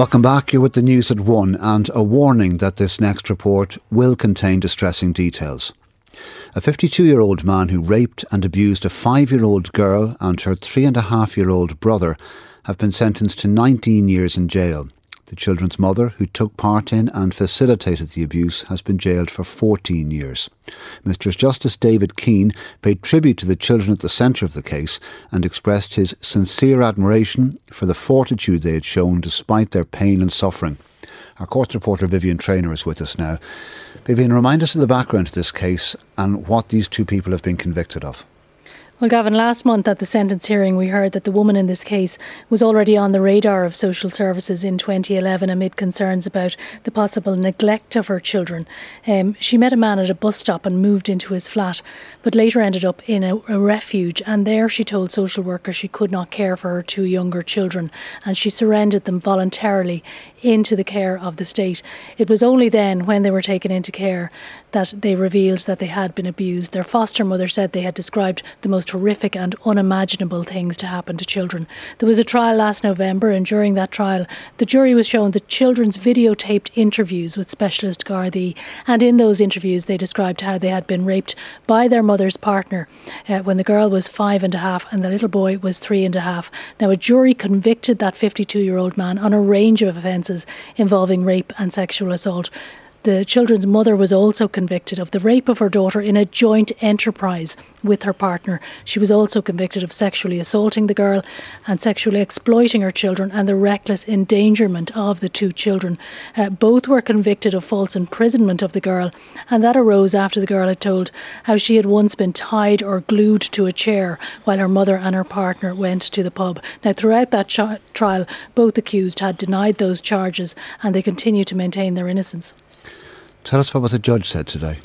Welcome back. You're with the news at one, and a warning that this next report will contain distressing details. A 52 year old man who raped and abused a five year old girl and her three and a half year old brother have been sentenced to 19 years in jail. The children's mother, who took part in and facilitated the abuse, has been jailed for 14 years. Mr. Justice David Keane paid tribute to the children at the centre of the case and expressed his sincere admiration for the fortitude they had shown despite their pain and suffering. Our court reporter Vivienne Traynor is with us now. Vivienne, remind us of the background to this case and what these two people have been convicted of. Well, Gavin, last month at the sentence hearing, we heard that the woman in this case was already on the radar of social services in 2011 amid concerns about the possible neglect of her children. Um, she met a man at a bus stop and moved into his flat, but later ended up in a, a refuge. And there she told social workers she could not care for her two younger children and she surrendered them voluntarily into the care of the state. It was only then, when they were taken into care, that they revealed that they had been abused. Their foster mother said they had described the most horrific and unimaginable things to happen to children. There was a trial last November, and during that trial, the jury was shown the children's videotaped interviews with specialist Gardaí, and in those interviews, they described how they had been raped by their mother's partner uh, when the girl was five and a half and the little boy was three and a half. Now, a jury convicted that 52 year old man on a range of offences involving rape and sexual assault. The children's mother was also convicted of the rape of her daughter in a joint enterprise with her partner. She was also convicted of sexually assaulting the girl and sexually exploiting her children and the reckless endangerment of the two children. Uh, both were convicted of false imprisonment of the girl, and that arose after the girl had told how she had once been tied or glued to a chair while her mother and her partner went to the pub. Now, throughout that ch- trial, both accused had denied those charges and they continue to maintain their innocence. Tell us what the judge said today.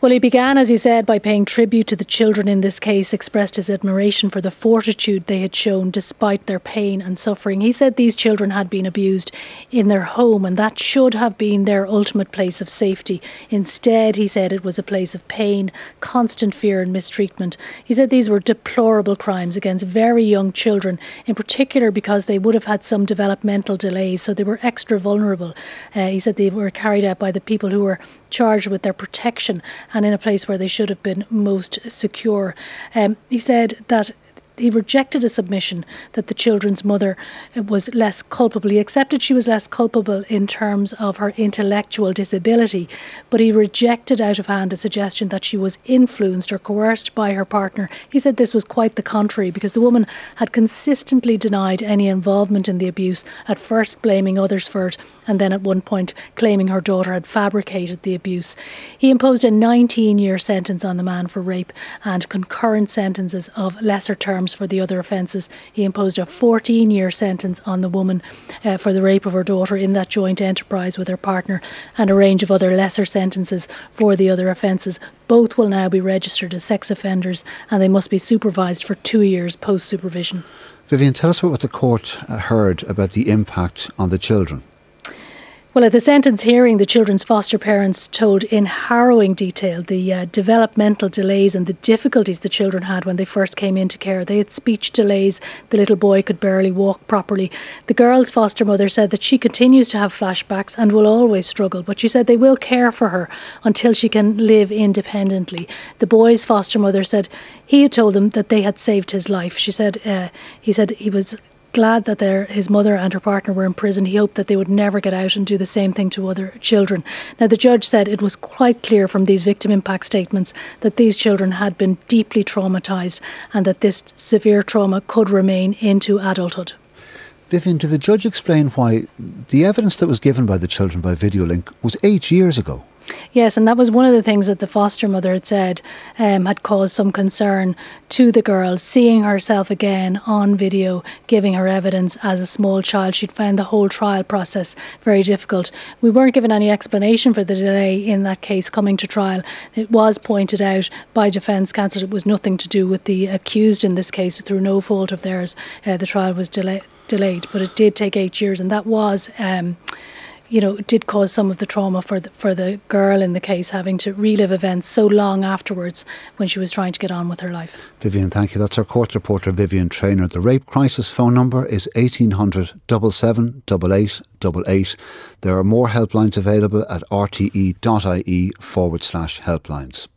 Well, he began, as he said, by paying tribute to the children in this case, expressed his admiration for the fortitude they had shown despite their pain and suffering. He said these children had been abused in their home and that should have been their ultimate place of safety. Instead, he said it was a place of pain, constant fear, and mistreatment. He said these were deplorable crimes against very young children, in particular because they would have had some developmental delays, so they were extra vulnerable. Uh, he said they were carried out by the people who were charged with their protection and in a place where they should have been most secure. Um, he said that he rejected a submission that the children's mother was less culpable. He accepted she was less culpable in terms of her intellectual disability, but he rejected out of hand a suggestion that she was influenced or coerced by her partner. He said this was quite the contrary because the woman had consistently denied any involvement in the abuse, at first blaming others for it, and then at one point claiming her daughter had fabricated the abuse. He imposed a 19 year sentence on the man for rape and concurrent sentences of lesser terms for the other offences. He imposed a 14 year sentence on the woman uh, for the rape of her daughter in that joint enterprise with her partner and a range of other lesser sentences for the other offences. Both will now be registered as sex offenders and they must be supervised for two years post supervision. Vivienne, tell us what the court uh, heard about the impact on the children. Well, at the sentence hearing, the children's foster parents told in harrowing detail the uh, developmental delays and the difficulties the children had when they first came into care. They had speech delays, the little boy could barely walk properly. The girl's foster mother said that she continues to have flashbacks and will always struggle, but she said they will care for her until she can live independently. The boy's foster mother said he had told them that they had saved his life. She said uh, he said he was glad that their, his mother and her partner were in prison. He hoped that they would never get out and do the same thing to other children. Now, the judge said it was quite clear from these victim impact statements that these children had been deeply traumatised and that this severe trauma could remain into adulthood. Vivienne, did the judge explain why the evidence that was given by the children by video link was eight years ago? Yes, and that was one of the things that the foster mother had said um, had caused some concern to the girl, seeing herself again on video, giving her evidence as a small child. She'd found the whole trial process very difficult. We weren't given any explanation for the delay in that case coming to trial. It was pointed out by defence counsel it was nothing to do with the accused in this case, through no fault of theirs. Uh, the trial was delay- delayed, but it did take eight years, and that was. Um, you know, did cause some of the trauma for the, for the girl in the case, having to relive events so long afterwards when she was trying to get on with her life. Vivienne, thank you. That's our court reporter, Vivienne Traynor. The rape crisis phone number is 1800 77 88 There are more helplines available at rte.ie forward slash helplines.